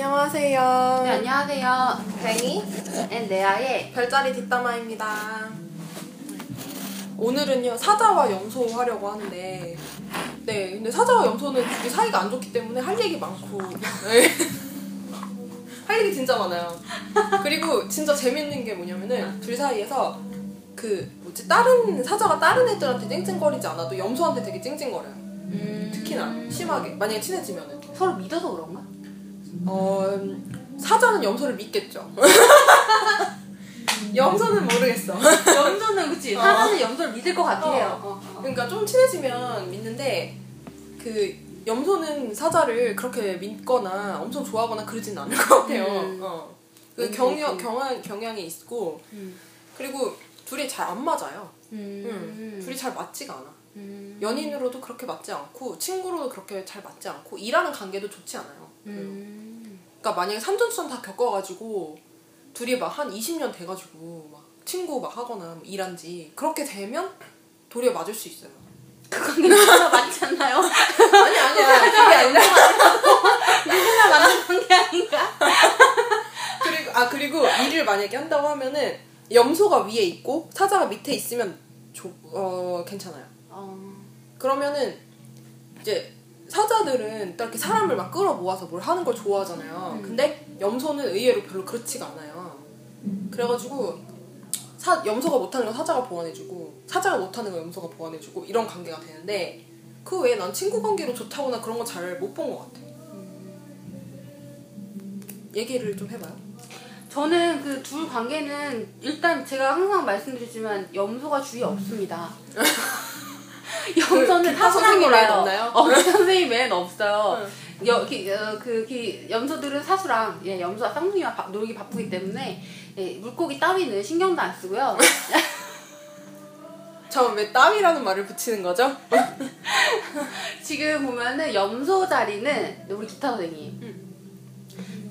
안녕하세요. 네, 안녕하세요. 괭이 and 레아의 별자리 뒷담화입니다. 오늘은요 사자와 염소 하려고 하는데 네 근데 사자와 염소는 둘이 사이가 안 좋기 때문에 할 얘기 많고 네. 할 얘기 진짜 많아요. 그리고 진짜 재밌는 게 뭐냐면은 둘 사이에서 그 뭐지 다른 사자가 다른 애들한테 찡찡거리지 않아도 염소한테 되게 찡찡거려요. 음, 특히나 심하게 만약에 친해지면은 서로 믿어서 그런가? 어 음, 사자는 염소를 믿겠죠. 염소는 모르겠어. 염소는 그치. 어. 사자는 염소를 믿을 것 같긴 어. 해요. 어, 어. 그러니까 좀 친해지면 믿는데 그 염소는 사자를 그렇게 믿거나 엄청 좋아하거나 그러진 않을 것 같아요. 음. 어. 그 음, 경영 그렇군. 경향 경향이 있고 음. 그리고 둘이 잘 안 맞아요. 음. 응. 둘이 잘 맞지가 않아. 음. 연인으로도 그렇게 맞지 않고 친구로도 그렇게 잘 맞지 않고 일하는 관계도 좋지 않아요. 음. 그러니까 만약에 삼전수전 다 겪어가지고 둘이 막 한 20년 돼가지고 막 친구 막 하거나 뭐 일한 지 그렇게 되면 도리어 맞을 수 있어요. 그 관계는 진짜 맞지 않나요? 아니 아니야 그게 아니라 누구나 맞는 관계 아닌가? 그리고 아 그리고 일을 만약에 한다고 하면은 염소가 위에 있고 사자가 밑에 있으면 조, 어 괜찮아요. 어. 그러면은 이제 사자들은 딱 이렇게 사람을 막 끌어 모아서 뭘 하는 걸 좋아하잖아요. 음. 근데 염소는 의외로 별로 그렇지가 않아요. 그래가지고 사, 염소가 못하는 건 사자가 보완해주고 사자가 못하는 건 염소가 보완해주고 이런 관계가 되는데 그 외에 난 친구 관계로 좋다거나 그런 거 잘 못 본 것 같아. 얘기를 좀 해봐요. 저는 그 둘 관계는 일단 제가 항상 말씀드리지만 염소가 주위에 없습니다. 염소는 기타 선생님 사수랑 외엔 놀아요. 없나요? 어, 선생님 외엔 없어요. 응. 여, 기, 어, 그, 기, 염소들은 사수랑, 예, 염소와 쌍둥이와 바- 놀기 바쁘기 때문에, 예, 물고기 따위는 신경도 안 쓰고요. 저왜 땀이라는 말을 붙이는 거죠? 지금 보면은 염소 자리는 우리 기타 선생님.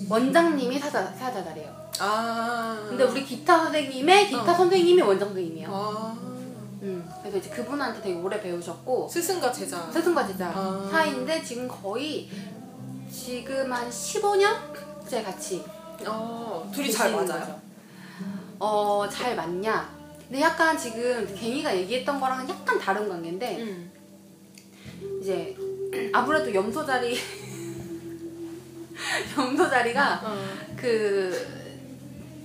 원장님이 사자, 사자 자리예요. 아. 근데 우리 기타 선생님의 기타 어. 선생님이 원장 선생님이에요. 아. 음, 그래서 이제 그분한테 되게 오래 배우셨고, 스승과 제자. 스승과 제자 아. 사이인데 지금 거의 지금 한 15년째 같이 어, 둘이 잘 맞아요. 거죠. 어, 잘 맞냐? 근데 약간 지금 갱이가 얘기했던 거랑은 약간 다른 관계인데 음. 이제 아무래도 염소 자리 염소 자리가 어. 그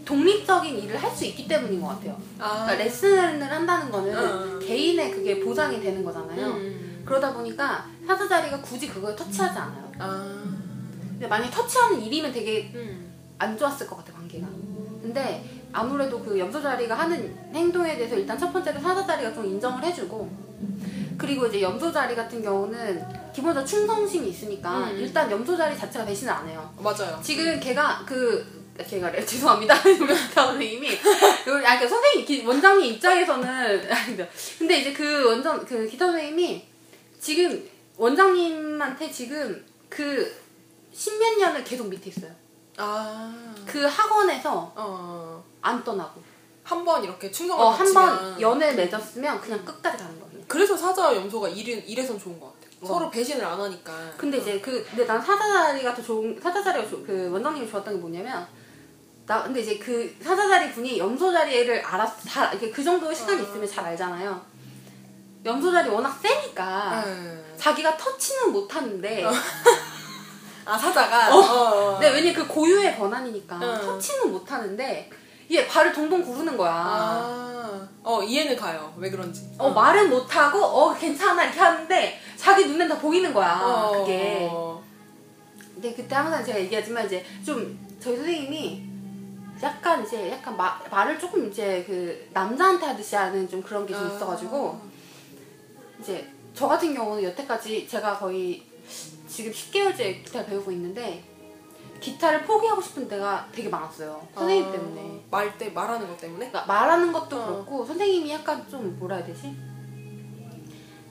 독립적인 일을 할 수 있기 때문인 것 같아요. 아. 그러니까 레슨을 한다는 거는 어. 개인의 그게 보장이 되는 거잖아요. 음. 그러다 보니까 사자 자리가 굳이 그걸 터치하지 않아요. 아. 근데 만약 터치하는 일이면 되게 음. 안 좋았을 것 같아 관계가. 근데 아무래도 그 염소 자리가 하는 행동에 대해서 일단 첫 번째로 사자 자리가 좀 인정을 해주고 그리고 이제 염소 자리 같은 경우는 기본적으로 충성심이 있으니까 음. 일단 염소 자리 자체가 배신을 안 해요. 맞아요. 지금 걔가 그 걔가래 죄송합니다 우리 기타 선생님이 우리 아그 선생님 기- 원장님 입장에서는. 근데 이제 그 원장 그 기타 선생님이 지금 원장님한테 지금 그 십몇 년을 계속 밑에 있어요. 아. 그 학원에서 어. 안 떠나고 한 번 이렇게 충성을 어, 한 바치면 번 연애를 맺었으면 그냥 끝까지 가는 거예요. 그래서 사자와 염소가 일은 일에선 좋은 것 같아. 어. 서로 배신을 안 하니까. 근데 이제 그 근데 난 사자 자리가 더 좋은 사자 자리가 좋- 그 원장님이 좋았던 게 뭐냐면 나 근데 이제 그 사자자리 분이 염소자리를 알아서 잘 이렇게 그 정도 시간이 어. 있으면 잘 알잖아요. 염소자리 워낙 세니까 음. 자기가 터치는 못 하는데 아 사자가. 어. 어. 근데 왜냐 그 고유의 권한이니까 어. 터치는 못 하는데 얘 발을 동동 구르는 거야. 아. 어 이해는 가요. 왜 그런지. 어, 말은 못하고, 어, 괜찮아, 이렇게 하는데, 자기 눈엔 다 보이는 거야, 어. 그게. 근데 그때 항상 제가 얘기하지만, 이제 좀, 저희 선생님이 약간 이제, 약간 마, 말을 조금 이제 그, 남자한테 하듯이 하는 좀 그런 게좀 아. 있어가지고, 이제, 저 같은 경우는 여태까지 제가 거의 지금 10개월째 기타를 배우고 있는데, 기타를 포기하고 싶은 때가 되게 많았어요. 선생님 아, 때문에. 말 때 말하는 것 때문에. 그러니까 말하는 것도 어. 그렇고 선생님이 약간 좀 뭐라 해야 되지?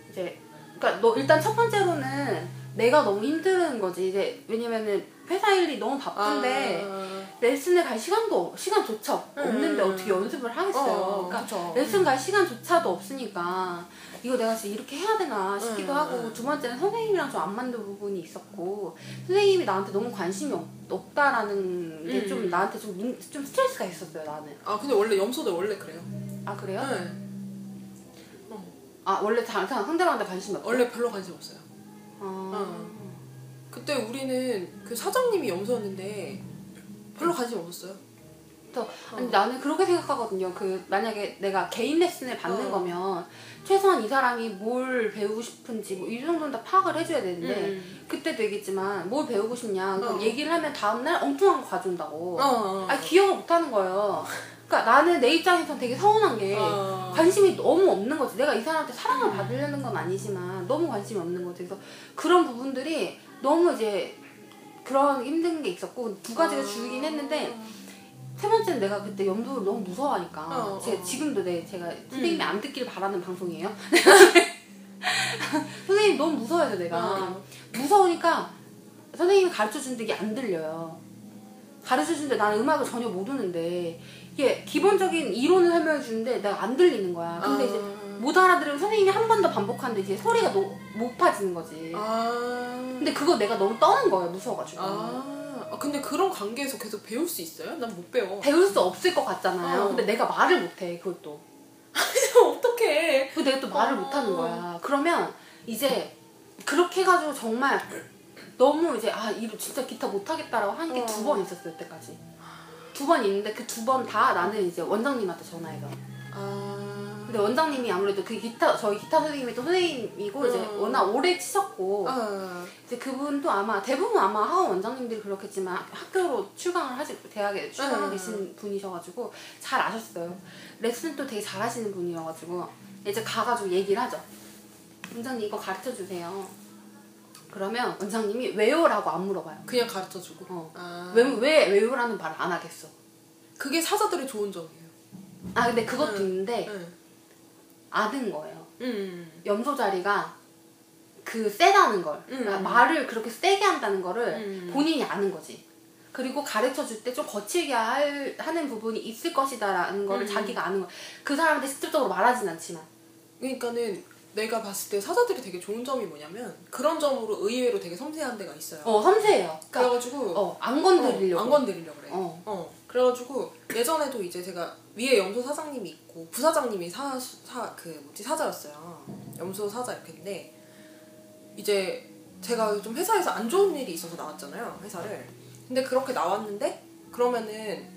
이제 그러니까 너 일단 첫 번째로는 내가 너무 힘든 거지 이제 왜냐면은 회사 일이 너무 바쁜데 아, 레슨을 갈 시간도 없- 시간조차 없- 음. 없는데 어떻게 연습을 하겠어요. 어, 그러니까 그쵸. 레슨 갈 시간조차도 없으니까 이거 내가 진짜 이렇게 해야 되나 싶기도 음, 하고 음. 두 번째는 선생님이랑 좀 안 맞는 부분이 있었고 선생님이 나한테 너무 관심이 없, 없다라는 게좀 음. 나한테 좀, 민- 좀 스트레스가 있었어요 나는. 아 근데 원래 염소들 원래 그래요. 아 그래요? 네. 아 원래 다 상대방한테 관심이 없어. 원래 별로 관심 없어요. 아, 그때 우리는 그 사장님이 염소였는데 별로 관심 없었어요. 그래서 아니, 나는 그렇게 생각하거든요. 그 만약에 내가 개인 레슨을 받는 어. 거면 최소한 이 사람이 뭘 배우고 싶은지 뭐 이 정도는 다 파악을 해줘야 되는데 음. 그때도 얘기했지만 뭘 배우고 싶냐 어. 얘기를 하면 다음날 엉뚱한 거 가져온다고. 어, 어. 아 기억을 못 하는 거예요. 그러니까 나는 내 입장에선 되게 서운한 게 어. 관심이 너무 없는 거지. 내가 이 사람한테 사랑을 받으려는 건 아니지만 너무 관심이 없는 거지. 그래서 그런 부분들이 너무 이제 그런 힘든 게 있었고 두 가지가 어. 줄긴 했는데 세 번째는 내가 그때 염도를 너무 무서워하니까 어, 제 어. 지금도 내 제가 선생님이 음. 안 듣길 바라는 방송이에요. 선생님 너무 무서워해서 내가 어. 무서우니까 선생님이 가르쳐 주는데 이게 안 들려요. 가르쳐 주는데 나는 음악을 전혀 모르는데 이게 기본적인 이론을 설명해 주는데 내가 안 들리는 거야. 근데 아. 이제 못 알아들으면 선생님이 한 번 더 반복하는데 이제 소리가 노, 높아지는 거지. 아. 근데 그거 내가 너무 떠는 거야 무서워가지고. 아. 아, 근데 그런 관계에서 계속 배울 수 있어요? 난 못 배워. 배울 수 없을 것 같잖아요. 어. 근데 내가 말을 못해 그것도. 어떡해. 그 내가 또 말을 어. 못하는 거야. 그러면 이제 그렇게 해가지고 정말 너무 이제 아 이거 진짜 기타 못하겠다라고 한게 어. 두번 있었어 여태까지. 두 번 있는데 그 두 번 다 나는 이제 원장님한테 전화해서. 아. 근데 원장님이 아무래도 그 기타 저희 기타 선생님이 또 선생님이고 이제 음. 워낙 오래 치셨고 아. 이제 그분도 아마 대부분 아마 하원 원장님들이 그렇겠지만 학교로 출강을 하시 대학에 출강하고 음. 계신 분이셔가지고 잘 아셨어요. 레슨도 되게 잘하시는 분이어가지고 이제 가가지고 얘기를 하죠. 원장님 이거 가르쳐 주세요. 그러면 원장님이 왜요라고 안 물어봐요. 그냥 가르쳐 주고. 어. 아. 왜, 왜 왜요라는 말을 안 하겠어. 그게 사자들의 좋은 점이에요. 아 근데 그것도 음. 있는데 응. 아는 거예요. 음. 염소 자리가 그 세다는 걸 그러니까 음. 말을 그렇게 세게 한다는 거를 음. 본인이 아는 거지. 그리고 가르쳐 줄 때 좀 거칠게 할, 하는 부분이 있을 것이다라는 거를 음. 자기가 아는 거. 그 사람한테 직접적으로 말하진 않지만. 그러니까는 내가 봤을 때 사자들이 되게 좋은 점이 뭐냐면 그런 점으로 의외로 되게 섬세한 데가 있어요. 어 섬세해요. 그러니까 그래가지고 어, 안 건드리려고. 어, 안 건드리려고 그래. 어. 어. 그래가지고 예전에도 이제 제가 위에 염소 사장님이 있고 부사장님이 사 사 그 뭐지 사자였어요. 염소 사자 이렇게 했는데 이제 제가 좀 회사에서 안 좋은 일이 있어서 나왔잖아요 회사를. 근데 그렇게 나왔는데 그러면은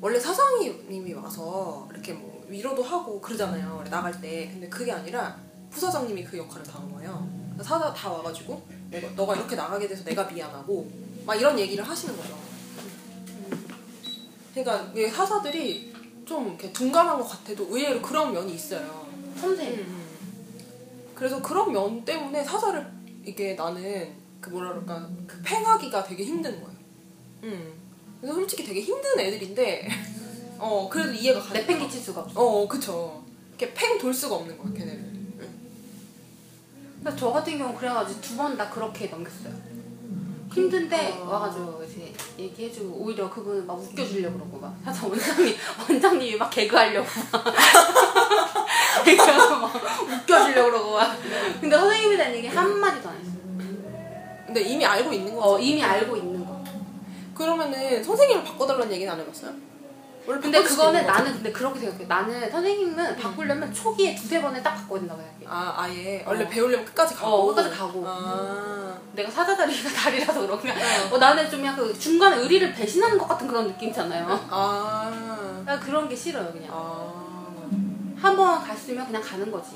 원래 사장님이 와서 이렇게 뭐 위로도 하고 그러잖아요 나갈 때. 근데 그게 아니라 부사장님이 그 역할을 다 한 거예요. 사자 다 와가지고 너가 이렇게 나가게 돼서 내가 미안하고 막 이런 얘기를 하시는 거죠. 그러니까 이게 사사들이 좀 이렇게 둔감한 것 같아도 의외로 그런 면이 있어요. 섬세해. 그래서 그런 면 때문에 사사를 이게 나는 그 뭐라 그럴까 그 팽하기가 되게 힘든 거예요. 음. 그래서 솔직히 되게 힘든 애들인데 어 그래도 이해가 가요. 내팽개칠 수가 없어. 어 그쵸. 이렇게 팽 돌 수가 없는 거야 걔네를. 그래서 저 같은 경우 그래가지고 두 번 다 그렇게 넘겼어요. 힘든데 어. 와가지고 이제 얘기해주고 오히려 그분은 막 웃겨주려고 그러고 막 사실 원장님 원장님이 막 개그하려고 막 개그하고 막 웃겨주려고 그러고 막 근데 선생님에 대한 얘기 한 마디도 안 했어요. 근데 이미 알고 있는 거죠. 어 이미 알고 있는 거. 그러면은 선생님을 바꿔달라는 얘기는 안 해봤어요? 원래 근데 그거는? 나는 근데 그렇게 생각해. 나는 선생님은 바꾸려면 초기에 두세 번에 딱 바꿔야 된다고 생각해. 아 아예 원래 어. 배우려면 끝까지 가고 어, 끝까지 가고. 아, 내가 사자다리가 다리라서 그런가. 어, 나는 좀 약간 그 중간에 의리를 배신하는 것 같은 그런 느낌 있잖아요. 아, 나 그런 게 싫어요 그냥. 아, 한번 갔으면 그냥 가는 거지.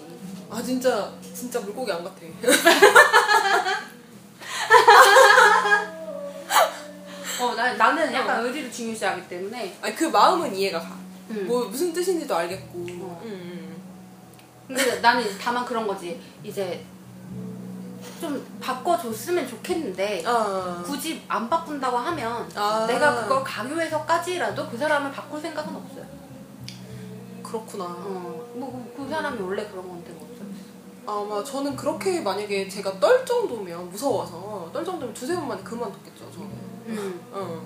아 진짜 진짜 물고기 안 같아. 어, 나, 나는 약간 의리를 중요시하기 때문에. 아니 그 마음은 이해가 가. 음. 뭐 무슨 뜻인지도 알겠고. 어. 음, 근데 나는 이제 다만 그런 거지. 이제 좀 바꿔줬으면 좋겠는데 아, 굳이 안 바꾼다고 하면 아. 내가 그걸 강요해서까지라도 그 사람을 바꿀 생각은 없어요. 그렇구나. 어, 뭐그 그 사람이 원래 그런 건데 뭐. 아마 저는 그렇게 만약에 제가 떨 정도면 무서워서 떨 정도면 두세 번 만에 그만뒀겠죠 저는. 음. 응.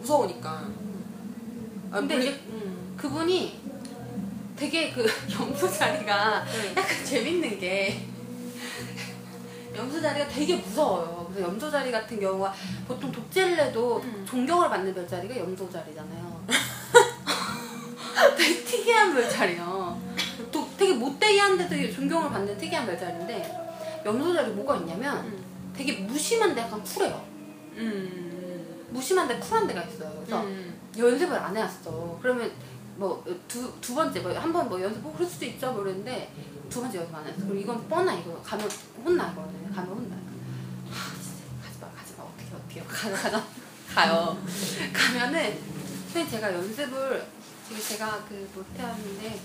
무서우니까. 아, 근데 물리- 이제 음. 그분이 되게 그 염소 자리가 네. 약간 재밌는 게 염소 자리가 되게 무서워요. 그래서 염소 자리 같은 경우가 보통 독재를 해도 음. 존경을 받는 별자리가 염소 자리잖아요. 되게 특이한 별자리요. 또 되게 못되게 한데도 존경을 받는 특이한 별자리인데 염소 자리 뭐가 있냐면 음. 되게 무심한데 약간 쿨해요. 음. 무심한데 쿨한 데가 있어요. 그래서 음. 연습을 안 해왔어. 그러면 뭐두두 번째 뭐 한 번 뭐 연습 뭐 그럴 수도 있죠 뭐 그랬는데 두 번째 연습 안 했어. 그리고 이건 뻔하 이거 가면 혼나 이거는 가면 혼나. 아 진짜 가지 마 가지 마 어떻게 어떻게 가자 가자 가요. 가면은 근데 제가 연습을 지금 제가 그 못해왔는데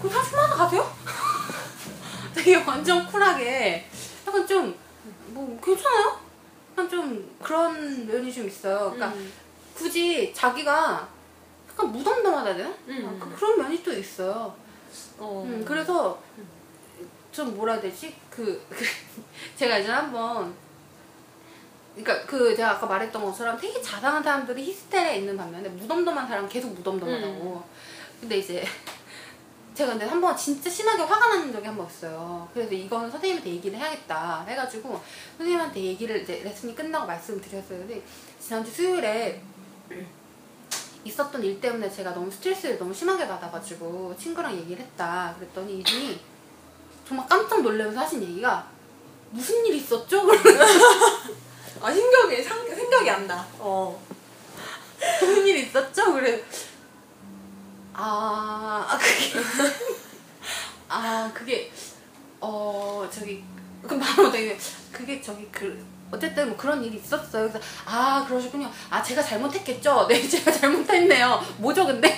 그럼 한숨만 가세요? 되게 완전 쿨하게 약간 좀 뭐 괜찮아요? 약간 좀 그런 면이 좀 있어요. 그러니까 음. 굳이 자기가 약간 무덤덤하다 해야 되나? 음. 약간 그런 면이 또 있어요. 어. 음, 그래서 좀 뭐라 해야 되지? 그, 그 제가 예전에 한번 그러니까 그 제가 아까 말했던 것처럼 되게 자상한 사람들이 히스테리에 있는 반면에 무덤덤한 사람은 계속 무덤덤하다고. 근데 이제 제가 근데 한 번 진짜 심하게 화가 나는 적이 한 번 있어요. 그래서 이거는 선생님한테 얘기를 해야겠다 해가지고 선생님한테 얘기를 이제 레슨이 끝나고 말씀을 드렸어요. 근데 지난주 수요일에 있었던 일 때문에 제가 너무 스트레스를 너무 심하게 받아가지고 친구랑 얘기를 했다. 그랬더니 이분이 정말 깜짝 놀라면서 하신 얘기가 무슨 일 있었죠? 아 생각이 상, 생각이 안 나. 어. 무슨 일 있었죠? 그래. 아, 아 그게 아 그게 어 저기 그 바로 되게 그게 저기 그 어쨌든 뭐 그런 일이 있었어요. 그래서 아 그러시군요. 아 제가 잘못했겠죠. 네 제가 잘못했네요. 뭐죠 근데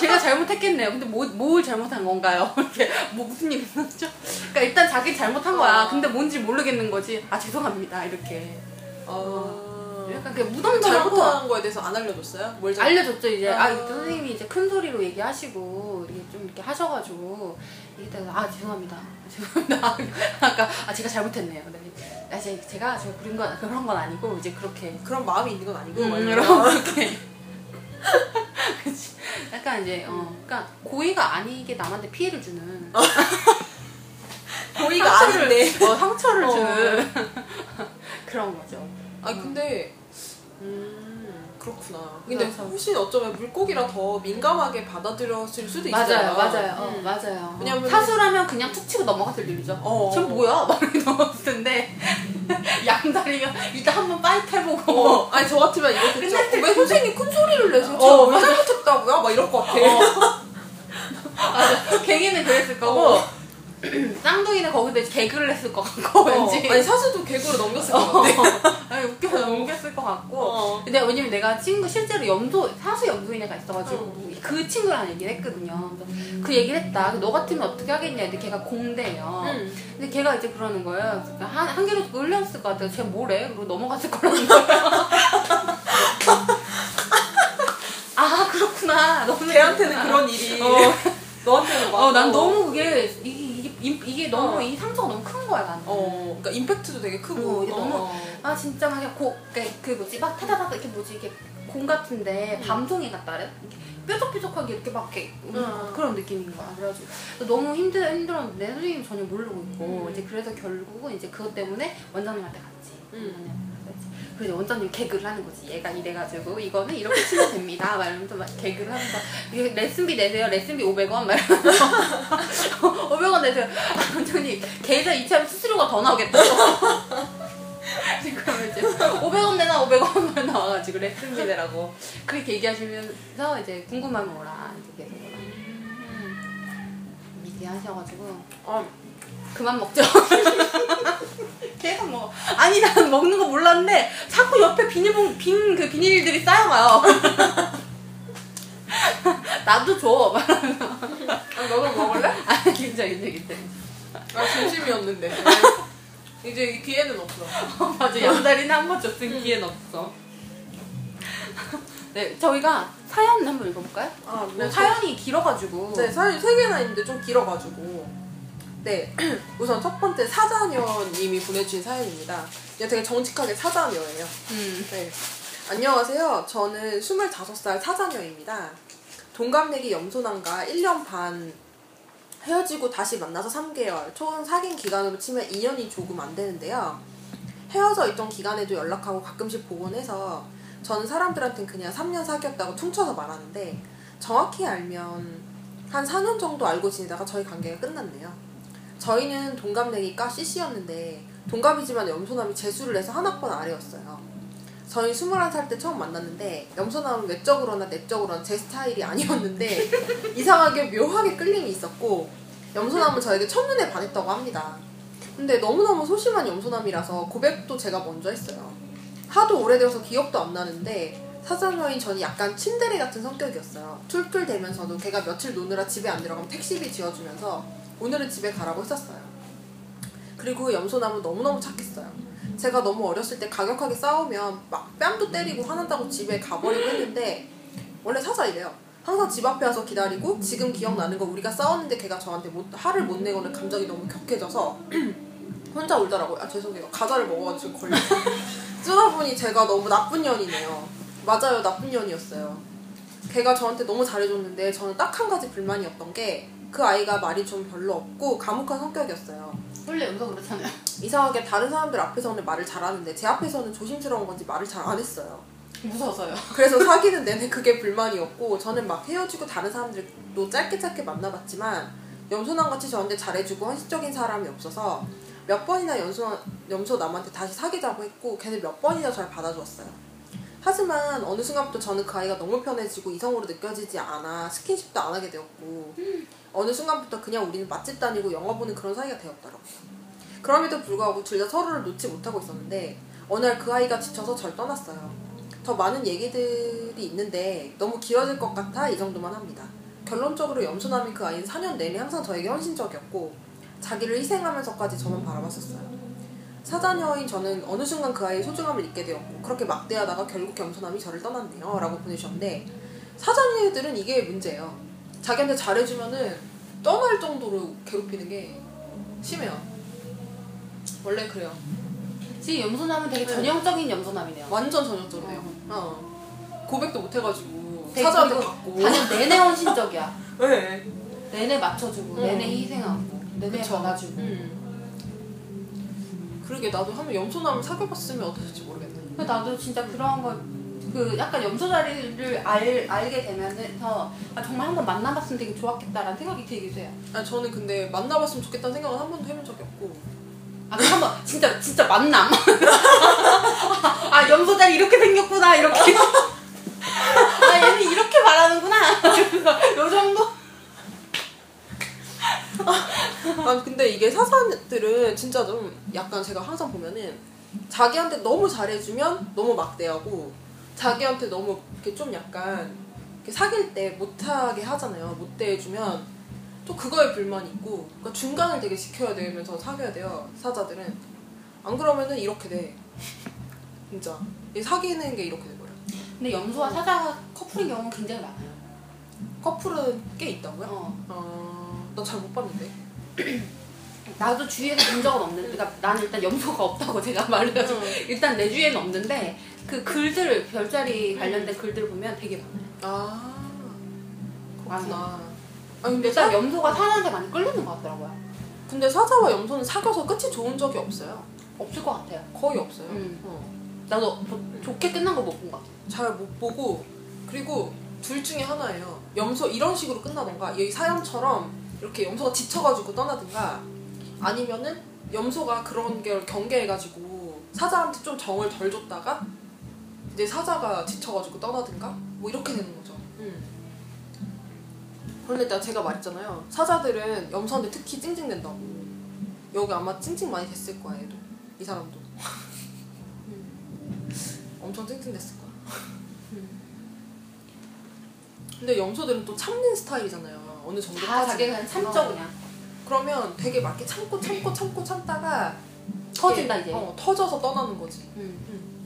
제가 잘못했겠네요. 근데 뭐, 뭘 잘못한 건가요? 이렇게 뭐 무슨 일 있었죠? 그러니까 일단 자기 잘못한 거야. 어. 근데 뭔지 모르겠는 거지. 아 죄송합니다. 이렇게 어. 약간 그 무덤덤하고 잘못한 거에 대해서 안 알려줬어요? 뭘 잘못? 알려줬죠 이제 아 아. 선생님이 이제 큰 소리로 얘기하시고 이게 좀 이렇게 하셔가지고 이때 아 죄송합니다 죄송합니다 아까 아 제가 잘못했네요 근데 아 제, 제가 제가 부린 건 그런 건 아니고 이제 그렇게 그런 마음이 있는 건 아니고. 음, 막 이렇게. 약간 이제 어 그러니까 고의가 아니게 남한테 피해를 주는 고의가 상처를- 아닌데. 어, 상처를 어. 주는 그런 거죠 아 근데 음 그렇구나. 근데 그래서- 훨씬 어쩌면 물고기라 더 민감하게 받아들였을 수도 있어요. 맞아요 맞아요 어, 음. 맞아요 왜냐면- 사수라면 그냥 툭 치고 넘어갔을 일이죠 어. 쟤 뭐야? 막 이렇게 넘어갔을 텐데 양자리면 일단 한번 fight 해보고 어, 아니 저 같으면 이렇게 끝날 왜 선생님 큰 소리를 내세요? 어, 제가 왜 맞아. 잘못했다고요? 막 이럴 것 같아. 맞아 갱이는 그랬을 거고 어. 쌍둥이는 거기서 이제 개그를 했을 것 같고 왠지 어. 아니 사수도 개그로 넘겼을 것 같아. 아니, 웃겨서 넘겼을 것 같고 어. 근데 왜냐면 내가 친구 실제로 염소 사수 염소인 애가 있어가지고 어. 그 친구랑 얘기를 했거든요 그래서 그 얘기를 했다 너 같으면 어떻게 하겠냐 근데 걔가 공대예요 응. 근데 걔가 이제 그러는 거예요. 그러니까 한, 한 개로 흘렸을 것 같아요. 쟤 뭐래? 그리고 넘어갔을 거라는 거예요. 아, 그렇구나. 너는 걔한테는. 그런 일이 어. 너한테는 막 어, 난 너무 그게, 이 게, 이게, 너무, 어. 이 상처가 너무 큰 거야, 나는. 어, 그러니까 임팩트도 되게 크고 어, 이게 너무- 어. 아, 진짜 막, 그냥 고, 그, 그 뭐지, 막 타다닥 이렇게 뭐지, 이게 공 같은데, 음. 밤송이 같다래? 뾰족뾰족하게 이렇게 막 이렇게 음. 그런 느낌인 거야. 그래가지고 너무 힘들, 힘들었는데 선생님 전혀 모르고 있고, 음. 이제 그래서 결국은 이제 그것 때문에 원장님한테 갔지. 음. 갔지. 그래서 원장님 개그를 하는 거지. 얘가 이래가지고 이거는 이렇게 치면 됩니다. 막 이러면서 막 개그를 하면서 레슨비 내세요. 레슨비 500원 막 이러면서 500원 내세요. 아, 원장님 계좌 이체하면 수수료가 더 나오겠다고. 그러면 이제 500원 내나 500원만 나와가지고 레슨비 내라고 그렇게 얘기하시면서 이제 궁금하면 오라 이제 계속 오라 얘기하셔가지고 어, 그만 먹죠. 계속 먹어. 아니 난 먹는 거 몰랐는데 자꾸 옆에 비닐봉 빈 그 비닐들이 쌓여가요. 나도 줘. 막. 아, 너도 먹을래? 아 굉장히 굉장히 굉장히. 아 진심이었는데 이제 기회는 없어. 맞아 양다리는 한 번 줬으니 기회는 없어. 네, 저희가 사연 한번 읽어볼까요? 아, 네, 사연이 길어가지고. 네, 사연이 세 개나 있는데 좀 길어가지고. 네, 우선 첫 번째 사자녀님이 보내주신 사연입니다. 이게 되게 정직하게 사자녀예요. 음. 네. 안녕하세요. 저는 25살 사자녀입니다. 동갑내기 염소남과 1년 반 헤어지고 다시 만나서 3개월, 총 사귄 기간으로 치면 2년이 조금 안 되는데요. 헤어져 있던 기간에도 연락하고 가끔씩 보곤 해서 저는 사람들한텐 그냥 3년 사귀었다고 퉁쳐서 말하는데 정확히 알면 한 4년 정도 알고 지내다가 저희 관계가 끝났네요. 저희는 동갑내기가 CC였는데 동갑이지만 염소남이 재수를 해서 한 학번 아래였어요. 저희 21살 때 처음 만났는데 염소남은 외적으로나 내적으로나 제 스타일이 아니었는데 이상하게 묘하게 끌림이 있었고 염소남은 저에게 첫눈에 반했다고 합니다. 근데 너무너무 소심한 염소남이라서 고백도 제가 먼저 했어요. 하도 오래되어서 기억도 안 나는데 사장여인 저는 약간 침대레 같은 성격이었어요. 툴툴대면서도 걔가 며칠 노느라 집에 안 들어가면 택시비 지어주면서 오늘은 집에 가라고 했었어요. 그리고 염소남은 너무너무 착했어요. 제가 너무 어렸을 때 가격하게 싸우면 막 뺨도 때리고 화난다고 집에 가버리고 했는데 원래 사자 이래요. 항상 집 앞에 와서 기다리고 지금 기억나는 거 우리가 싸웠는데 걔가 저한테 못, 화를 못 내고는 감정이 너무 격해져서 혼자 울더라고요. 아 죄송해요. 과자를 먹어가지고 걸렸어. 쓰다 보니 제가 너무 나쁜 년이네요. 맞아요. 나쁜 년이었어요. 걔가 저한테 너무 잘해줬는데 저는 딱 한 가지 불만이었던 게 그 아이가 말이 좀 별로 없고 과묵한 성격이었어요. 원래 염소 그렇잖아요. 이상하게 다른 사람들 앞에서는 말을 잘하는데 제 앞에서는 조심스러운 건지 말을 잘 안 했어요. 무서워서요. 그래서 사귀는 내내 그게 불만이었고 저는 막 헤어지고 다른 사람들도 짧게 짧게 만나봤지만 염소남같이 저한테 잘해주고 헌신적인 사람이 없어서 몇 번이나 염소, 염소남한테 다시 사귀자고 했고 걔는 몇 번이나 잘 받아주었어요. 하지만 어느 순간부터 저는 그 아이가 너무 편해지고 이성으로 느껴지지 않아 스킨십도 안 하게 되었고 어느 순간부터 그냥 우리는 맛집 다니고 영화 보는 그런 사이가 되었더라고요. 그럼에도 불구하고 둘 다 서로를 놓지 못하고 있었는데 어느 날 그 아이가 지쳐서 절 떠났어요. 더 많은 얘기들이 있는데 너무 길어질 것 같아 이 정도만 합니다. 결론적으로 염소남인 그 아이는 4년 내내 항상 저에게 헌신적이었고 자기를 희생하면서까지 저만 바라봤었어요. 사자녀인 저는 어느 순간 그 아이의 소중함을 잊게 되었고 그렇게 막대하다가 결국 염소남이 저를 떠났네요 라고 보내주셨는데 사자녀들은 이게 문제예요. 자기한테 잘해주면은 떠날 정도로 괴롭히는 게 심해요. 원래 그래요. 지금 염소남은 되게 네. 전형적인 염소남이네요. 완전 전형적이에요. 어. 고백도 못 해가지고 되게 사자한테 그리고 받고. 다들 내내 헌신적이야. 네. 내내 맞춰주고, 음. 내내 희생하고, 내내 그쵸. 받아주고. 음. 그러게 나도 한번 염소남을 사귀어봤으면 어땠을지 모르겠네. 근데 나도 진짜 그런 거, 그 약간 염소 자리를 알, 알게 되면서 아, 정말 한번 만나봤으면 되게 좋았겠다라는 생각이 들기도 해요. 아 저는 근데 만나봤으면 좋겠다는 생각은 한 번도 해본 적이 없고. 아, 그 한번 진짜 진짜 만남. 아, 염소 자리 이렇게 생겼구나 이렇게. 아, 얘는 이렇게 말하는구나. 요 정도? 아 근데 이게 사자들은 진짜 좀 약간 제가 항상 보면은 자기한테 너무 잘해주면 너무 막대하고 자기한테 너무 이렇게 좀 약간 이렇게 사귈 때 못하게 하잖아요. 못 대해주면 또 그거에 불만이 있고 그러니까 중간을 되게 지켜야 되면서 사귀어야 돼요. 사자들은 안 그러면은 이렇게 돼. 진짜 이 사귀는 게 이렇게 돼버려. 근데 염소와 사자가 커플인 경우는 굉장히 많아요. 커플은 꽤 있다고요? 어. 어, 난잘못 봤는데. 나도 주위에서 본 적은 없는데, 그러니까 나는 일단 염소가 없다고 제가 말을 해서 응. 일단 내 주위에는 없는데 그 글들 별자리 관련된 글들 보면 되게 많아요. 아 그렇구나. 아 근데 일단 사, 염소가 사자한테 많이 끌리는 것 같더라고요. 근데 사자와 염소는 사귀어서 끝이 좋은 적이 없어요. 없을 것 같아요. 거의 없어요. 음. 어. 나도 뭐 좋게 끝난 거 못 본 것 같아. 잘못 보고 그리고 둘 중에 하나예요. 염소 이런 식으로 끝나던가 여기 사연처럼 이렇게 염소가 지쳐가지고 떠나든가 아니면은 염소가 그런 걸 경계해가지고 사자한테 좀 정을 덜 줬다가 이제 사자가 지쳐가지고 떠나든가 뭐 이렇게 되는 거죠. 음. 그런데 일단 제가 말했잖아요. 사자들은 염소한테 특히 찡찡댄다고. 여기 아마 찡찡 많이 됐을 거야 얘도 이 사람도. 엄청 찡찡댔을 거야. 근데 염소들은 또 참는 스타일이잖아요. 어느 정도까지. 다 자기가 참죠 그냥. 그러면 되게 막 이렇게 참고 참고 참고 참다가 터진다 이제. 어, 터져서 떠나는 거지. 음.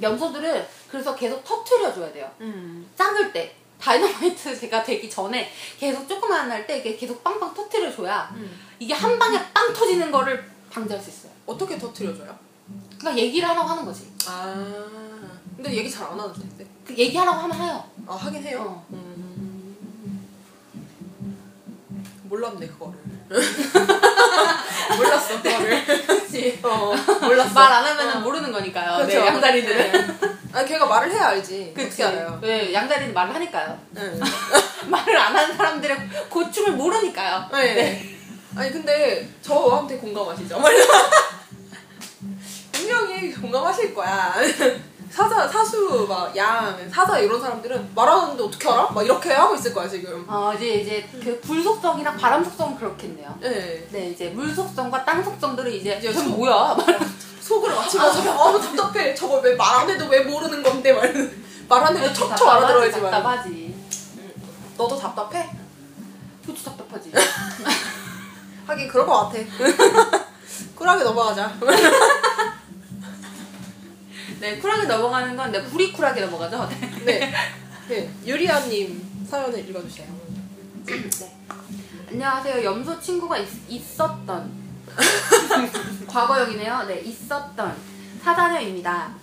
염소들은 그래서 계속 터트려줘야 돼요. 음. 작을 때 다이너마이트가 되기 전에 계속 조그만 할 때 이게 계속 빵빵 터트려줘야 음. 이게 한 방에 빵 터지는 거를 방지할 수 있어요. 어떻게 터트려줘요? 그러니까 얘기를 하라고 하는 거지. 아. 근데 얘기 잘 안 하는 텐데. 그 얘기하라고 하면 해요. 아 하긴 해요. 어. 음. 몰랐네 그거를. 몰랐어 그거를. 그치. 어 몰랐어. 말 안 하면 어. 은 모르는 거니까요. 그쵸. 네, 양다리들은. 네. 아 걔가 말을 해야 알지. 그치. 알아요? 네, 양다리는 말을 하니까요. 네. 말을 안 하는 사람들의 고충을 모르니까요. 네. 아니 근데 저한테 공감하시죠? 분명히 공감하실 거야. 사자, 사수, 막, 양, 사자 이런 사람들은 말하는데 어떻게 알아? 막 이렇게 하고 있을 거야, 지금. 어, 이제, 이제, 그, 불 속성이랑 바람 속성은 그렇겠네요. 네. 네, 이제, 물 속성과 땅 속성들은 이제, 이제 소- 뭐야? 속으로 맞추면서, 아, 답답해. 저걸 왜 말 안 해도 왜 모르는 건데, 말 말안 해도 척척 알아들어야지, 말. 답답하지. 너도 답답해? 그치, 답답하지. 하긴 그럴 것 같아. 쿨하게 넘어가자. 네, 쿨하게 넘어가는 건, 네, 불이 쿨하게 넘어가죠. 네. 네. 네. 유리아님 사연을 읽어주세요. 네. 안녕하세요. 염소 친구가 있, 었던 과거형이네요. 네, 있었던 사자녀입니다.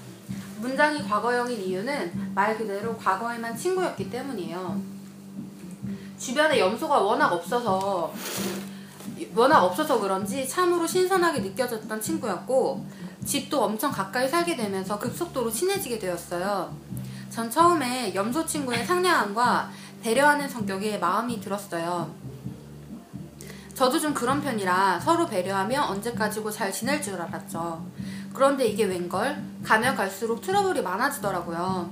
문장이 과거형인 이유는 말 그대로 과거에만 친구였기 때문이에요. 주변에 염소가 워낙 없어서 워낙 없어서 그런지 참으로 신선하게 느껴졌던 친구였고 집도 엄청 가까이 살게 되면서 급속도로 친해지게 되었어요. 전 처음에 염소 친구의 상냥함과 배려하는 성격에 마음이 들었어요. 저도 좀 그런 편이라 서로 배려하며 언제까지고 잘 지낼 줄 알았죠. 그런데 이게 웬걸? 가면 갈수록 트러블이 많아지더라고요.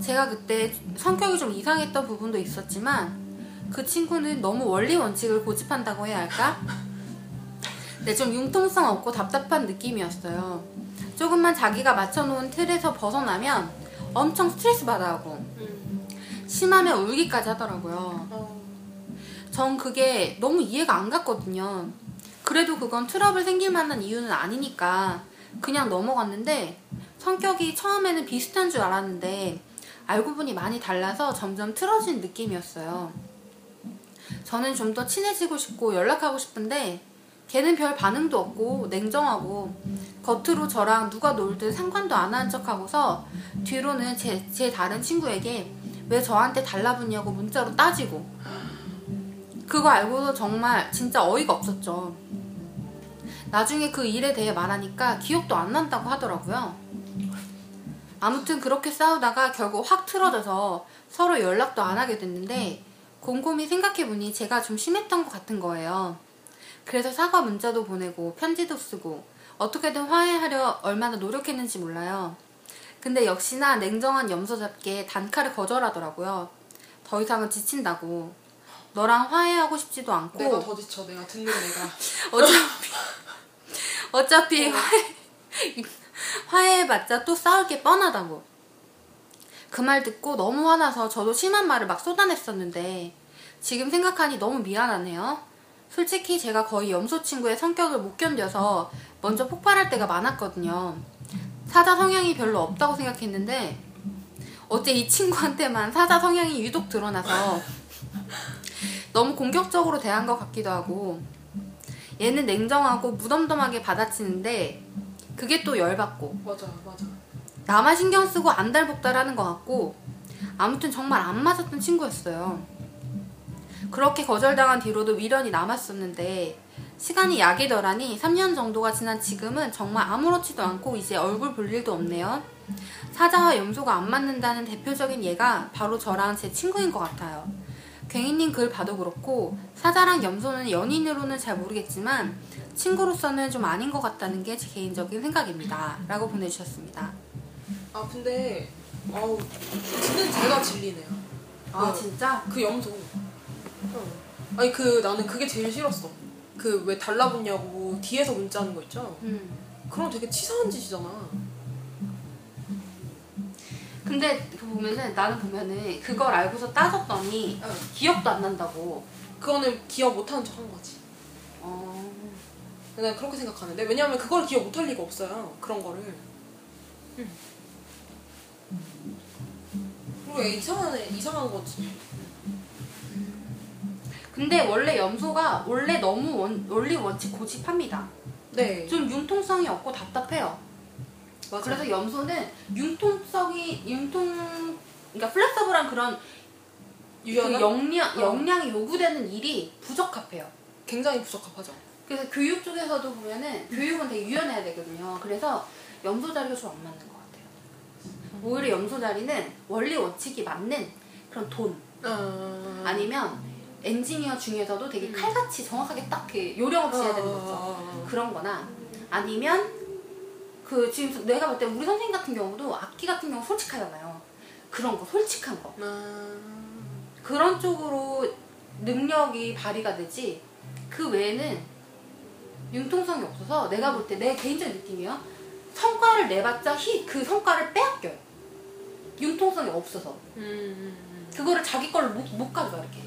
제가 그때 성격이 좀 이상했던 부분도 있었지만 그 친구는 너무 원리 원칙을 고집한다고 해야 할까? 네, 좀 융통성 없고 답답한 느낌이었어요. 조금만 자기가 맞춰놓은 틀에서 벗어나면 엄청 스트레스 받아하고 심하면 울기까지 하더라고요. 어, 전 그게 너무 이해가 안 갔거든요. 그래도 그건 트러블 생길 만한 이유는 아니니까 그냥 넘어갔는데 성격이 처음에는 비슷한 줄 알았는데 알고 보니 많이 달라서 점점 틀어진 느낌이었어요. 저는 좀 더 친해지고 싶고 연락하고 싶은데 걔는 별 반응도 없고 냉정하고 겉으로 저랑 누가 놀든 상관도 안 하는 척하고서 뒤로는 제, 제 다른 친구에게 왜 저한테 달라붙냐고 문자로 따지고 그거 알고도 정말 진짜 어이가 없었죠. 나중에 그 일에 대해 말하니까 기억도 안 난다고 하더라고요. 아무튼 그렇게 싸우다가 결국 확 틀어져서 서로 연락도 안 하게 됐는데 곰곰이 생각해보니 제가 좀 심했던 것 같은 거예요. 그래서 사과 문자도 보내고 편지도 쓰고 어떻게든 화해하려 얼마나 노력했는지 몰라요. 근데 역시나 냉정한 염소잡게 단칼에 거절하더라고요. 더 이상은 지친다고. 너랑 화해하고 싶지도 않고 내가 더 지쳐, 내가 듣는 내가. 어차피 어차피 화해 화해해봤자 또 싸울 게 뻔하다고. 그 말 듣고 너무 화나서 저도 심한 말을 막 쏟아냈었는데 지금 생각하니 너무 미안하네요. 솔직히 제가 거의 염소 친구의 성격을 못 견뎌서 먼저 폭발할 때가 많았거든요. 사자 성향이 별로 없다고 생각했는데 어째 이 친구한테만 사자 성향이 유독 드러나서 너무 공격적으로 대한 것 같기도 하고 얘는 냉정하고 무덤덤하게 받아치는데 그게 또 열받고 맞아, 맞아. 나만 신경 쓰고 안달복달하는 것 같고 아무튼 정말 안 맞았던 친구였어요. 그렇게 거절당한 뒤로도 미련이 남았었는데 시간이 약이더라니 3년 정도가 지난 지금은 정말 아무렇지도 않고 이제 얼굴 볼 일도 없네요. 사자와 염소가 안 맞는다는 대표적인 예가 바로 저랑 제 친구인 것 같아요. 괭이님 글 봐도 그렇고 사자랑 염소는 연인으로는 잘 모르겠지만 친구로서는 좀 아닌 것 같다는 게 제 개인적인 생각입니다. 라고 보내주셨습니다. 아, 근데, 아우, 진짜 제가 진리네요. 아 어. 진짜? 그 염소. 어. 아니, 그, 나는 그게 제일 싫었어. 그, 왜 달라붙냐고 뒤에서 문자하는 거 있죠? 음. 그럼 되게 치사한 짓이잖아. 근데 그 보면은 나는 보면은 그걸 알고서 따졌더니 어. 기억도 안 난다고. 그거는 기억 못하는 척한 거지. 어. 난 그렇게 생각하는데 왜냐하면 그걸 기억 못할 리가 없어요 그런 거를 그러니까 이상한 애, 이상한 거지. 근데 원래 염소가 원래 너무 원, 원리 원칙 고집합니다. 네. 좀 융통성이 없고 답답해요. 맞아. 그래서 염소는 융통성이 융통 그러니까 플렉서블한 그런 그 유연한 역량 어. 역량이 요구되는 일이 부적합해요. 굉장히 부적합하죠. 그래서 교육 쪽에서도 보면은 교육은 되게 유연해야 되거든요. 그래서 염소 자리가 좀 안 맞는 것 같아요. 오히려 염소 자리는 원리 원칙이 맞는 그런 돈 어... 아니면 엔지니어 중에서도 되게 음. 칼같이 정확하게 딱그 요령 없이 해야 되는 거 있죠. 어... 그런 거나 아니면 그 지금 내가 볼 때 우리 선생님 같은 경우도 악기 같은 경우 솔직하잖아요. 그런 거 솔직한 거. 음... 그런 쪽으로 능력이 발휘가 되지 그 외에는 융통성이 없어서 내가 볼 때 내 개인적인 느낌이요. 성과를 내봤자 히, 그 성과를 빼앗겨요. 융통성이 없어서. 음... 그거를 자기 걸로 못, 못 가져가 이렇게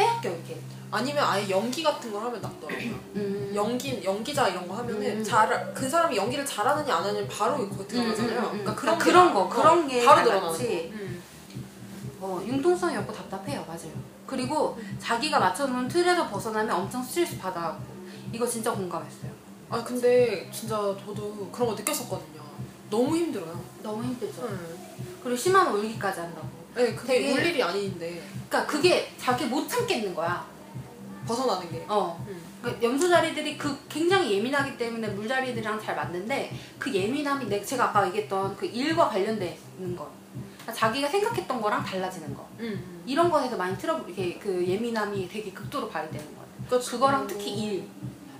빼앗겨 이렇게 아니면 아예 연기 같은 걸 하면 낫더라고요. 음. 연기 연기자 이런 거 하면은 음. 잘그 사람이 연기를 잘하느냐 안 하느냐 바로 거기 들어가잖아요. 음, 음, 음, 음. 그러니까 그런, 게 그런 거 어, 그런 게 바로. 거. 음. 어, 융통성이 없고 답답해요 맞아요 그리고 자기가 맞춰놓은 틀에서 벗어나면 엄청 스트레스 받아갖고 이거 진짜 공감했어요 아 근데 진짜 저도 그런 거 느꼈었거든요. 너무 힘들어요. 너무 힘들죠 음. 그리고 심한 울기까지 한다고 네, 그게 되게- 울 일이 아닌데 그러니까 그게 자기 못 참겠는 거야. 벗어나는 게. 어. 음. 그러니까 염소자리들이 그 굉장히 예민하기 때문에 물자리들이랑 잘 맞는데 그 예민함이 내 제가 아까 얘기했던 그 일과 관련돼 있는 거. 그러니까 자기가 생각했던 거랑 달라지는 거. 음. 이런 것에서 많이 트러블 이렇게 그 예민함이 되게 극도로 발휘되는 거예요. 그러니까 그거랑 저- 특히 일.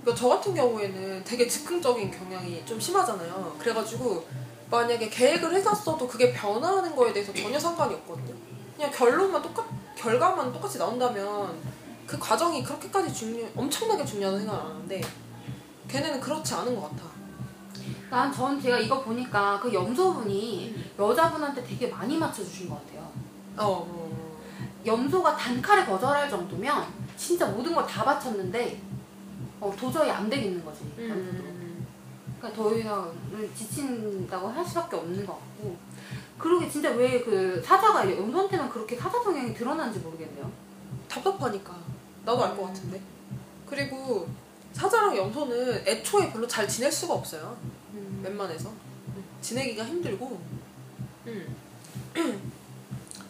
그러니까 저 같은 경우에는 되게 즉흥적인 경향이 좀 심하잖아요. 그래가지고 만약에 계획을 해놨어도 그게 변화하는 거에 대해서 전혀 상관이 없거든요. 그냥 결론만 똑같, 결과만 똑같이 나온다면 그 과정이 그렇게까지 중요, 엄청나게 중요하다고 생각 안 하는데 걔네는 그렇지 않은 것 같아. 난 전 제가 이거 보니까 그 염소분이 여자분한테 되게 많이 맞춰주신 것 같아요. 어, 어. 염소가 단칼에 거절할 정도면 진짜 모든 걸 다 바쳤는데 어, 도저히 안 되겠는 거지. 음. 그러니까 더 이상 지친다고 할 수밖에 없는 것 같고 그러게 진짜 왜 그 사자가 염소한테는 그렇게 사자 성향이 드러나는지 모르겠네요. 답답하니까 나도 알 것 같은데. 그리고 사자랑 염소는 애초에 별로 잘 지낼 수가 없어요. 음. 웬만해서 지내기가 힘들고 음.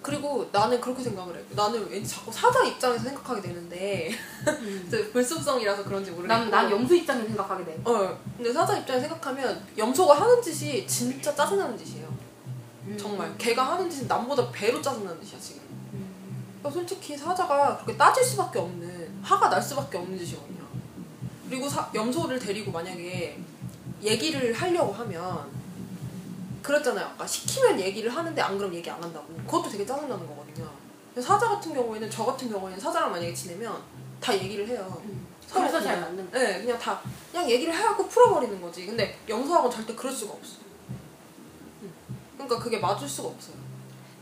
그리고 나는 그렇게 생각을 해 나는 왠지 자꾸 사자 입장에서 생각하게 되는데 음. 불습성이라서 그런지 모르겠고 난, 난 염소 입장에서 생각하게 돼. 어 근데 사자 입장에서 생각하면 염소가 하는 짓이 진짜 짜증나는 짓이에요 음. 정말 걔가 하는 짓은 남보다 배로 짜증나는 짓이야 지금 음. 그러니까 솔직히 사자가 그렇게 따질 수밖에 없는 화가 날 수밖에 없는 짓이거든요. 그리고 사- 염소를 데리고 만약에 얘기를 하려고 하면 그랬잖아요. 아까 시키면 얘기를 하는데 안 그럼 얘기 안 한다고. 그것도 되게 짜증나는 거거든요. 사자 같은 경우에는 저 같은 경우에는 사자랑 만약에 지내면 다 얘기를 해요. 음. 그래서 잘 맞는 거. 네, 그냥 다 그냥 얘기를 하고 풀어버리는 거지. 근데 염소하고는 절대 그럴 수가 없어. 음. 그러니까 그게 맞을 수가 없어요.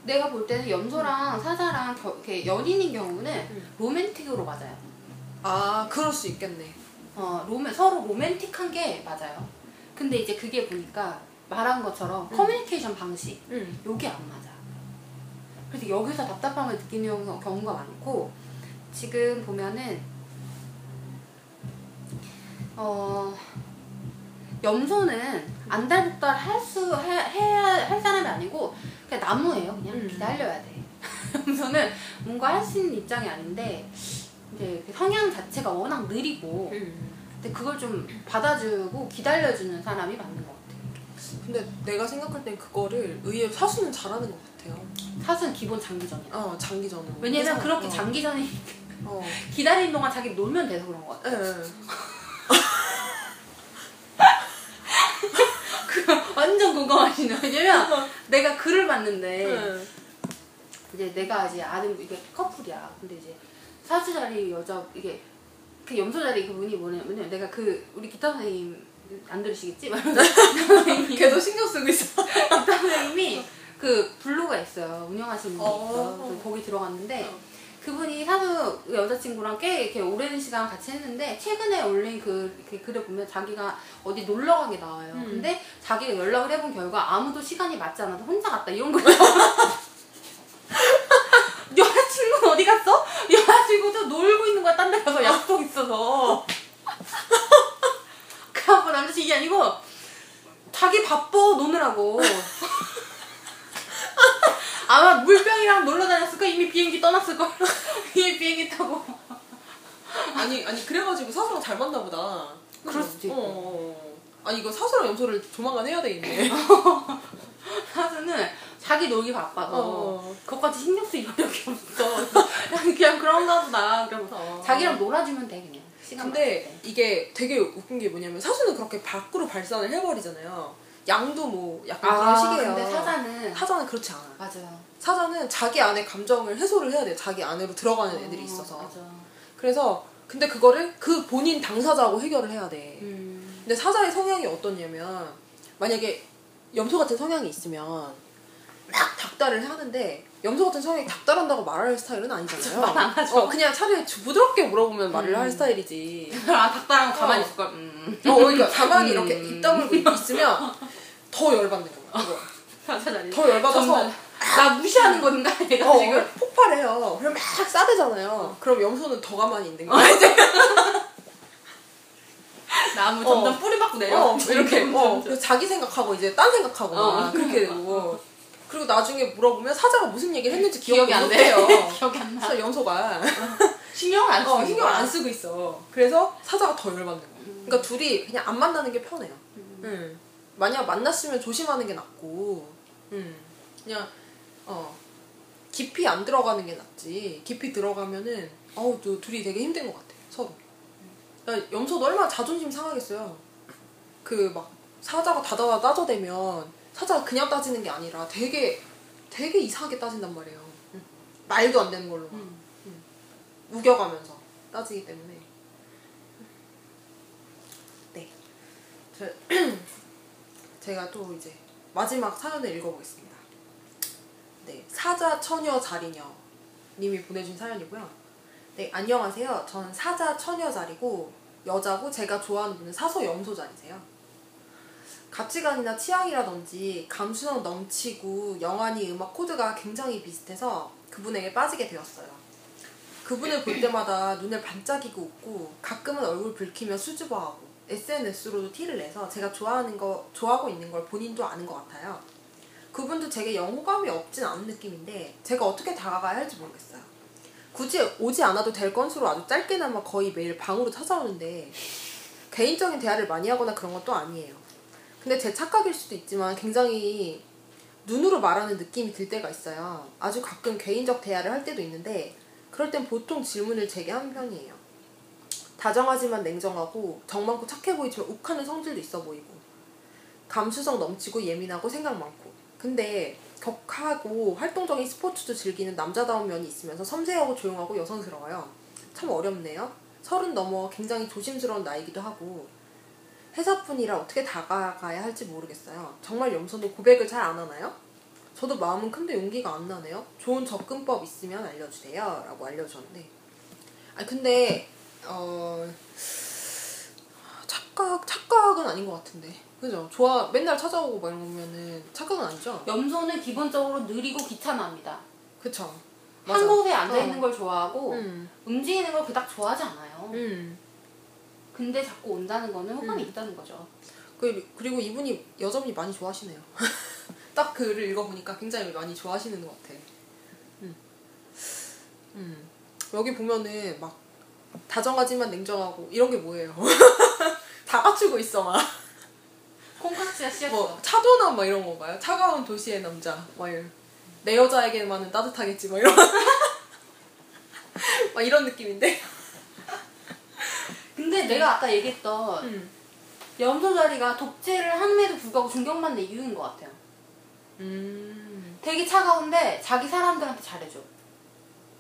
내가 볼 때는 염소랑 사자랑 겨, 이렇게 연인인 경우는 음. 로맨틱으로 맞아요. 아, 그럴 수 있겠네. 어, 로맨, 서로 로맨틱한 게 맞아요. 근데 이제 그게 보니까 말한 것처럼 음. 커뮤니케이션 방식, 음. 요게 안 맞아. 그래서 여기서 답답함을 느끼는 경우- 경우가 많고, 지금 보면은, 어, 염소는 안달복달 할 수, 해, 해야, 할 사람이 아니고, 그냥 나무예요. 그냥 음. 기다려야 돼. 염소는 뭔가 할 수 있는 입장이 아닌데, 이제 그 성향 자체가 워낙 느리고, 음. 근데 그걸 좀 받아주고 기다려주는 사람이 맞는 것 같아요. 근데 내가 생각할 땐 그거를 의외로 사수는 잘하는 것 같아요. 사수는 기본 장기전이야. 어, 장기전으로. 왜냐면 그래서- 그렇게 어, 장기전이 어. 기다리는 동안 자기 놀면 돼서 그런 것 같아. 예, 예. 완전 공감하시네. 왜냐면 내가 글을 봤는데 예. 이제 내가 이제 아는 이게 커플이야. 근데 이제 사수 자리 여자 이게 그 염소 자리 그분이 뭐냐면 내가 그 우리 기타 선생님 안 들으시겠지? 말하면서 걔도 신경 쓰고 있어. 선생님이 그 블로그가 있어요. 운영하시는 분이 어. 있어. 거기 들어갔는데 어. 그분이 사수 여자친구랑 꽤 이렇게 오랜 시간 같이 했는데 최근에 올린 그, 그 글을 보면 자기가 어디 놀러 가게 나와요. 음. 근데 자기가 연락을 해본 결과 아무도 시간이 맞지 않아서 혼자 갔다 이런 거. 어디 갔어? 이래가지고도 놀고 있는 거야 딴 데 가서 약속 있어서 그래갖고 남자친구 이게 아니고 자기 바빠 노느라고 아마 물병이랑 놀러 다녔을까 이미 비행기 떠났을걸 이미 비행기 타고 아니 아니 그래가지고 사수랑 잘 맞나 보다. 그럴 수도 있고. 어, 어, 어. 아니 이거 사수랑 염소를 조만간 해야 되겠네. 사수는 자기 놀기 바빠서 어. 그것까지 신경 쓸 여력이 없어 그냥, 그런가 보다 그러면서 어. 자기랑 놀아주면 돼 그냥 시간 근데. 이게 되게 웃긴 게 뭐냐면 사수는 그렇게 밖으로 발산을 해버리잖아요. 양도 뭐 약간 그런 아 식이에요. 근데 사자는 사자는 그렇지 않아. 맞아요 사자는 자기 안에 감정을 해소를 해야 돼. 자기 안으로 들어가는 애들이 어, 있어서. 맞아 그래서 근데 그거를 그 본인 당사자하고 해결을 해야 돼. 음. 근데 사자의 성향이 어떠냐면 만약에 염소 같은 성향이 있으면 막 닥달을 하는데 염소 같은 성향이 닥달한다고 말할 스타일은 아니잖아요. 말안 하죠. 어, 그냥 차라리 부드럽게 물어보면 말을 음. 할 스타일이지. 아 가만히 어. 있을 걸 음. 어, 그러니까 가만히 음. 이렇게 입 다물고 있으면 더 열받는 거야. 더 열받아서 정말 나 무시하는 건가 어, 지금 폭발해요. 그럼 막 싸대잖아요. 그럼 염소는 더 가만히 있는 거야. 나무 어. 점점 뿌리 박고 내려 어, 이렇게 어, 자기 생각하고 이제 딴 생각하고 어. 막 그렇게 되고 그리고 나중에 물어보면 사자가 무슨 얘기를 했는지 기억이 안 돼. 돼요. 기억이 안 나. 염소가 신경을 안 쓰고 어, 신경 안 쓰고 있어. 그래서 사자가 더 열받는 거야. 그러니까 둘이 그냥 안 만나는 게 편해요. 음. 만약 만났으면 조심하는 게 낫고, 음. 그냥 어 깊이 안 들어가는 게 낫지. 깊이 들어가면은 어우 또 둘이 되게 힘든 것 같아 서로. 그러니까 염소도 얼마나 자존심 상하겠어요. 그 막 사자가 다다다 따져대면 사자가 그냥 따지는 게 아니라 되게 되게 이상하게 따진단 말이에요. 음. 말도 안 되는 걸로 막. 음. 우겨가면서 따지기 때문에 네 저, 제가 또 이제 마지막 사연을 읽어보겠습니다 네 사자 처녀 자리녀 님이 보내준 사연이고요 네 안녕하세요 저는 사자 처녀 자리고 여자고 제가 좋아하는 분은 사소 염소 자리세요 가치관이나 취향이라든지 감수성 넘치고 영화니 음악 코드가 굉장히 비슷해서 그분에게 빠지게 되었어요 그분을 볼 때마다 눈을 반짝이고 웃고 가끔은 얼굴 붉히며 수줍어하고 SNS로도 티를 내서 제가 좋아하는 거 좋아하고 있는 걸 본인도 아는 것 같아요. 그분도 제게 영 호감이 없진 않은 느낌인데 제가 어떻게 다가가야 할지 모르겠어요. 굳이 오지 않아도 될 건수로 아주 짧게나마 거의 매일 방으로 찾아오는데 개인적인 대화를 많이 하거나 그런 것도 아니에요. 근데 제 착각일 수도 있지만 굉장히 눈으로 말하는 느낌이 들 때가 있어요. 아주 가끔 개인적 대화를 할 때도 있는데 그럴 땐 보통 질문을 제게 하는 편이에요. 다정하지만 냉정하고 정 많고 착해 보이지만 욱하는 성질도 있어 보이고 감수성 넘치고 예민하고 생각 많고 근데 격하고 활동적인 스포츠도 즐기는 남자다운 면이 있으면서 섬세하고 조용하고 여성스러워요. 참 어렵네요. 서른 넘어 굉장히 조심스러운 나이기도 하고 회사뿐이라 어떻게 다가가야 할지 모르겠어요. 정말 염소는 고백을 잘 안 하나요? 저도 마음은 큰데 용기가 안 나네요. 좋은 접근법 있으면 알려주세요. 라고 알려주셨는데. 아니, 근데, 어, 착각, 착각은 아닌 것 같은데. 그죠? 좋아, 맨날 찾아오고 막 이러면은 착각은 아니죠? 염소는 기본적으로 느리고 귀찮아합니다. 그쵸. 한 곳에 앉아 있는 어. 걸 좋아하고 음. 움직이는 걸 그닥 좋아하지 않아요. 음. 근데 자꾸 온다는 거는 호감이 음. 있다는 거죠. 그- 그리고 이분이 여자분이 많이 좋아하시네요. 딱 글을 읽어보니까 굉장히 많이 좋아하시는 것 같아. 음. 음. 여기 보면은 막 다정하지만 냉정하고 이런 게 뭐예요? 다 갖추고 있어 막. 콩깍지가 씌었어. 뭐 차도남 막 이런 건가요? 차가운 도시의 남자. 막 이런. 내 여자에게만은 따뜻하겠지 막 이런. 막 이런 느낌인데. 근데 내가 아까 얘기했던 음. 염소 자리가 독재를 함에도 불구하고 존경받는 이유인 것 같아요. 음. 되게 차가운데 자기 사람들한테 잘해줘.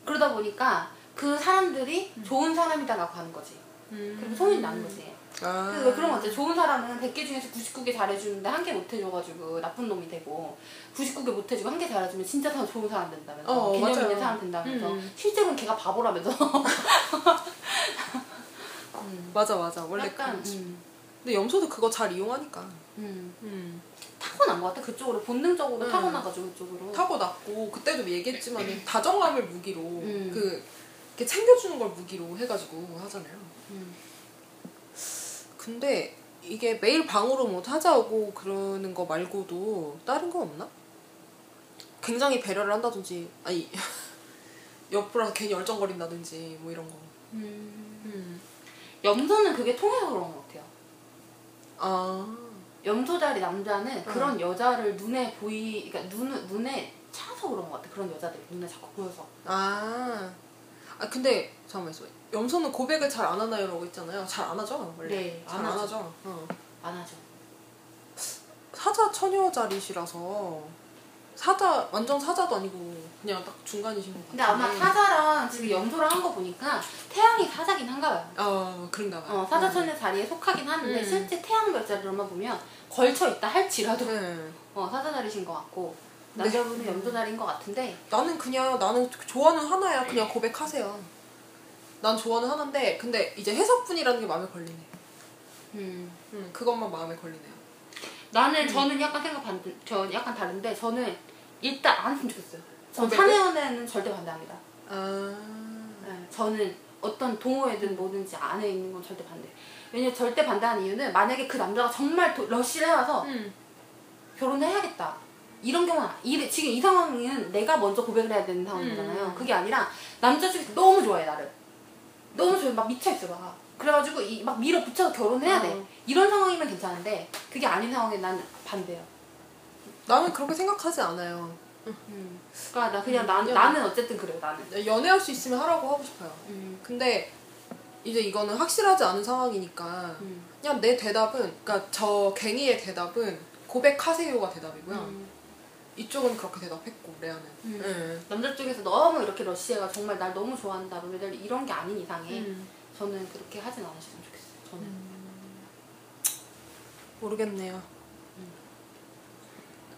그러다 보니까 그 사람들이 좋은 사람이다라고 하는 거지. 그리고 소문이 나는 거지. 아. 그 그런 거 같아. 좋은 사람은 100개 중에서 99개 잘해주는데 한 개 못해줘가지고 나쁜 놈이 되고 99개 못해주고 한 개 잘해주면 진짜 다 좋은 사람 된다면서 어, 개념 맞아요. 있는 사람 된다면서 음. 실제로는 걔가 바보라면서 맞아 맞아. 원래 약간 그렇지. 음, 근데 염소도 그거 잘 이용하니까. 음. 음. 타고난 것 같아. 그쪽으로 본능적으로 음. 타고나가지고 그쪽으로. 타고났고 그때도 얘기했지만 다정함을 무기로 음. 그 이렇게 챙겨주는 걸 무기로 해가지고 하잖아요. 음. 근데 이게 매일 방으로 뭐 찾아오고 그러는 거 말고도 다른 거 없나? 굉장히 배려를 한다든지 아니 옆으로 괜히 열정거린다든지 뭐 이런 거. 음. 음. 염소는 그게 통해서 그런 것 같아요. 아. 염소자리 남자는 그런 여자를 눈에 보이, 그러니까 눈, 눈에 차서 그런 것 같아. 그런 여자들 눈에 자꾸 보여서. 아. 아 근데 잠깐만 있어. 염소는 고백을 잘 안 하나요 라고 했잖아요. 잘 안 하죠 원래. 네, 잘안안 하죠. 하죠. 어. 안 하죠. 사자 처녀 자리시라서 사자 완전 사자도 아니고 그냥 딱 중간이신 것 근데 같아요. 아마 사자랑 지금 염소랑 한 거 보니까 태양이 사자긴 한가 봐요. 어 그런가 봐요. 어, 사자천의 자리에 속하긴 하는데 음. 실제 태양 별자리로만 보면 걸쳐 있다 할지라도 네. 어, 사자 자리신 것 같고 네. 남자분은 염소 자리인 것 같은데 나는 그냥 나는 좋아는 하나야 그냥 고백하세요. 난 좋아는 하는데 근데 이제 해석분이라는 게 마음에 걸리네. 음. 음 그것만 마음에 걸리네요. 나는 저는 약간 생각 반대, 저 약간 다른데 저는 일단 안 했으면 좋겠어요. 전 고백을? 사내연애는 절대 반대합니다. 아. 네, 저는 어떤 동호회든 뭐든지 안에 있는 건 절대 반대. 왜냐면 절대 반대하는 이유는 만약에 그 남자가 정말 도, 러쉬를 해와서 음. 결혼을 해야겠다. 이런 경우는 이, 지금 이 상황은 내가 먼저 고백을 해야 되는 상황이잖아요. 음. 그게 아니라 남자 쪽에서 너무 좋아해 나를. 너무 좋아해 막 미쳐있어 막. 그래가지고 이, 막 밀어붙여서 결혼해야 돼. 어. 이런 상황이면 괜찮은데 그게 아닌 상황에 난 반대요. 나는 그렇게 생각하지 않아요. 음. 그러니까 나 그냥 난, 그냥- 나는 어쨌든 그래요 나는. 연애할 수 있으면 하라고 하고 싶어요. 음. 근데 이제 이거는 확실하지 않은 상황이니까 음. 그냥 내 대답은 그러니까 저 갱이의 대답은 고백하세요가 대답이고요. 음. 이쪽은 그렇게 대답했고 레아는. 음. 네. 남자 쪽에서 너무 이렇게 러쉬해가 정말 날 너무 좋아한다 뭐 이런 게 아닌 이상에 음. 저는 그렇게 하진 않으셨으면 좋겠어요. 저는. 모르겠네요.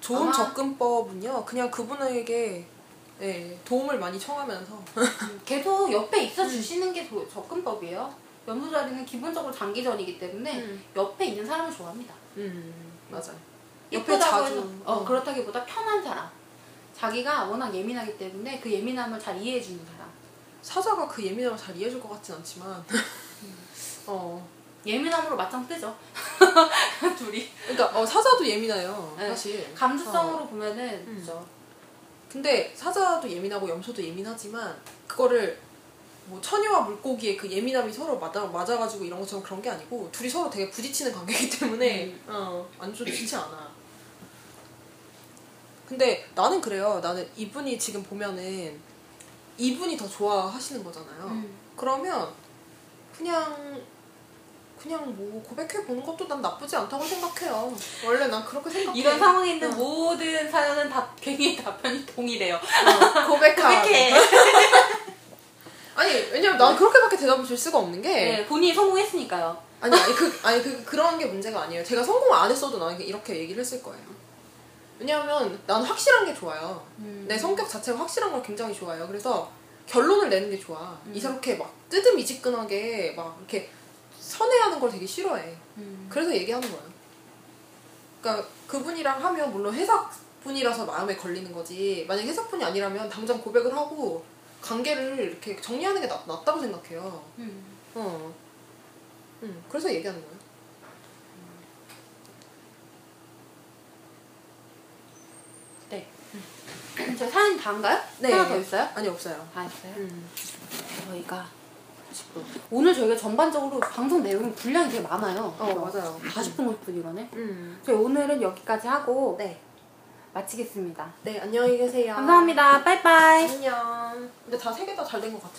좋은 아마- 접근법은요. 그냥 그분에게 네, 도움을 많이 청하면서 음, 계속 옆에 있어 주시는 게 도- 접근법이에요. 연소 자리는 기본적으로 장기전이기 때문에 음. 옆에 있는 사람을 좋아합니다. 음 맞아요. 옆에 자주 어, 어. 그렇다기보다 편한 사람. 자기가 워낙 예민하기 때문에 그 예민함을 잘 이해해 주는 사람. 사자가 그 예민함을 잘 이해해줄 것 같진 않지만 어 예민함으로 맞짱 뜨죠. 둘이. 그러니까 어, 사자도 예민해요 네. 사실 감수성으로 보면은 음. 그죠. 근데 사자도 예민하고 염소도 예민하지만 그거를 뭐 처녀와 물고기의 그 예민함이 서로 맞아 맞아가지고 이런 것처럼 그런 게 아니고 둘이 서로 되게 부딪히는 관계이기 때문에 음. 어안 좋지 않아. 근데 나는 그래요. 나는 이분이 지금 보면은 이분이 더 좋아하시는 거잖아요. 음. 그러면 그냥 그냥 뭐 고백해 보는 것도 난 나쁘지 않다고 생각해요. 원래 난 그렇게 생각해. 이런 상황에 있는 어. 모든 사연은 다 괜히 답변이 동일해요. 어, 고백하. 고백해. 아니 왜냐면 난 그렇게밖에 대답을 줄 수가 없는 게 네, 본인이 성공했으니까요. 아니 아니 그 아니 그 그런 게 문제가 아니에요. 제가 성공 안 했어도 나는 이렇게 얘기를 했을 거예요. 왜냐하면 난 확실한 게 좋아요. 음. 내 성격 자체가 확실한 걸 굉장히 좋아해요. 그래서 결론을 내는 게 좋아. 음. 이렇게 막 뜨듬이지근하게 막 이렇게 선회하는 걸 되게 싫어해. 음. 그래서 얘기하는 거예요. 그러니까 그분이랑 하면 물론 회사 분이라서 마음에 걸리는 거지. 만약 회사 분이 아니라면 당장 고백을 하고 관계를 이렇게 정리하는 게 낫, 낫다고 생각해요. 음. 어. 음, 그래서 얘기하는 거예요. 저 사연 다인가요? 네. 하나 더 있어요? 아니 없어요. 아 있어요. 음. 저희가 40분. 오늘 저희가 전반적으로 방송 내용 분량이 되게 많아요. 어 맞아요. 40분 50분 이러네. 음. 저희 오늘은 여기까지 하고 네. 마치겠습니다. 네 안녕히 계세요. 감사합니다. 빠이빠이. 안녕. 근데 다 세 개 다 잘 된 것 같은데.